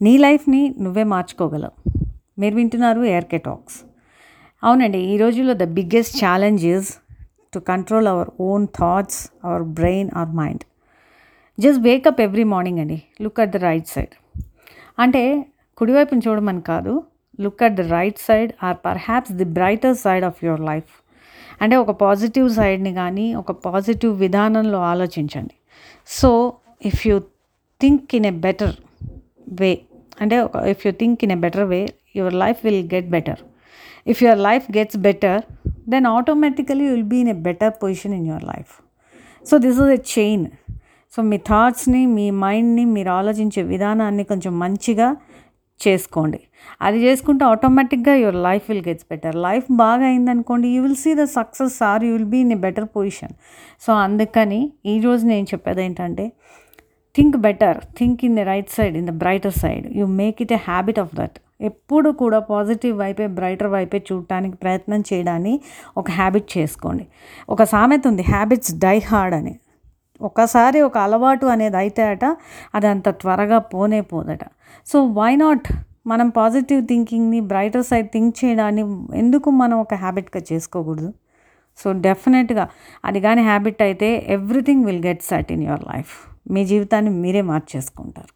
నీ లైఫ్ని నువ్వే మార్చుకోగలవు. మీరు వింటున్నారు ఏఆర్కే టాక్స్ అవునండి ఈ రోజుల్లో the biggest challenge is to control our own thoughts our brain our mind just wake up every morning అండి look at the right side అంటే కుడివైపును చూడమని కాదు look at the right side or perhaps the brighter side of your life అంటే ఒక positive సైడ్ని కానీ ఒక పాజిటివ్ విధానంలో ఆలోచించండి. So if you think in a better way. అంటే if you think in a better way your life will get better if your life gets better then automatically will be in a better position in your life so this is a chain so మీ థాట్స్ని మీ మైండ్ని మీరు ఆలోచించే విధానాన్ని కొంచెం మంచిగా చేసుకోండి. అది చేసుకుంటే ఆటోమేటిక్గా your life will gets better life బాగా అయిందనుకోండి you will see the success or you will be in a better position so అందుకని ఈరోజు నేను చెప్పేది ఏంటంటే think better think in the right side in the brighter side you make it a habit of that ఎప్పుడు కూడా positive వైపే brighter వైపే చూడటానికి ప్రయత్నం చేయడాన్ని ఒక హ్యాబిట్ చేసుకోండి. ఒక సామెత ఉంది హ్యాబిట్స్ డై హార్డ్ అని. ఒకసారి ఒక అలవాటు అనేది అయితే అట అది అంత త్వరగా పోనే పోదట. సో వై నాట్ మనం పాజిటివ్ థింకింగ్ని బ్రైటర్ సైడ్ థింక్ చేయడాన్ని ఎందుకు మనం ఒక హ్యాబిట్గా చేసుకోకూడదు? సో డెఫినెట్గా అది కానీ హ్యాబిట్ అయితే everything will get set in your life మీ జీవితాన్ని మీరే మార్చేసుకుంటారు.